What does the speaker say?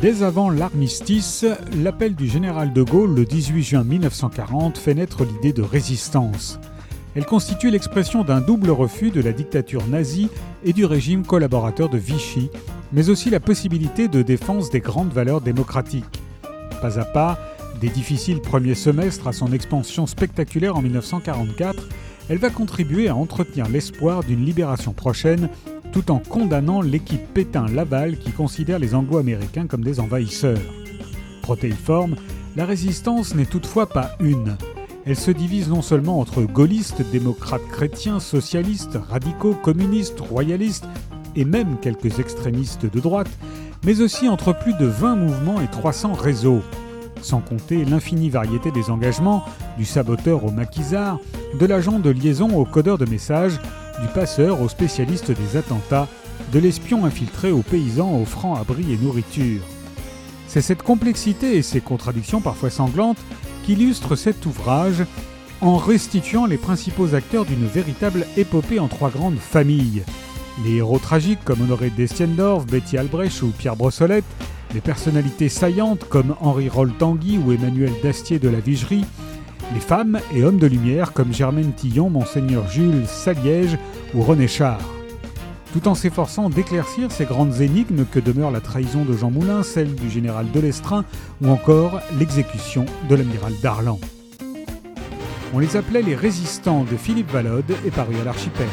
Dès avant l'armistice, l'appel du général de Gaulle le 18 juin 1940 fait naître l'idée de résistance. Elle constitue l'expression d'un double refus de la dictature nazie et du régime collaborateur de Vichy, mais aussi la possibilité de défense des grandes valeurs démocratiques. Pas à pas, des difficiles premiers semestres à son expansion spectaculaire en 1944, elle va contribuer à entretenir l'espoir d'une libération prochaine tout en condamnant l'équipe Pétain-Laval qui considère les Anglo-Américains comme des envahisseurs. Protéiforme, la résistance n'est toutefois pas une. Elle se divise non seulement entre gaullistes, démocrates chrétiens, socialistes, radicaux, communistes, royalistes et même quelques extrémistes de droite, mais aussi entre plus de 20 mouvements et 300 réseaux. Sans compter l'infinie variété des engagements, du saboteur au maquisard, de l'agent de liaison au codeur de messages, du passeur au spécialiste des attentats, de l'espion infiltré aux paysans offrant abri et nourriture. C'est cette complexité et ces contradictions parfois sanglantes qui illustrent cet ouvrage en restituant les principaux acteurs d'une véritable épopée en trois grandes familles. Les héros tragiques comme Honoré Destiendorf, Betty Albrecht ou Pierre Brossolette, les personnalités saillantes comme Henri Roll-Tanguy ou Emmanuel Dastier de la Vigerie, les femmes et hommes de lumière comme Germaine Tillon, Monseigneur Jules Saliège ou René Char. Tout en s'efforçant d'éclaircir ces grandes énigmes que demeure la trahison de Jean Moulin, celle du général Delestrin ou encore l'exécution de l'amiral Darlan. On les appelait les résistants de Philippe Valode et paru à l'archipel.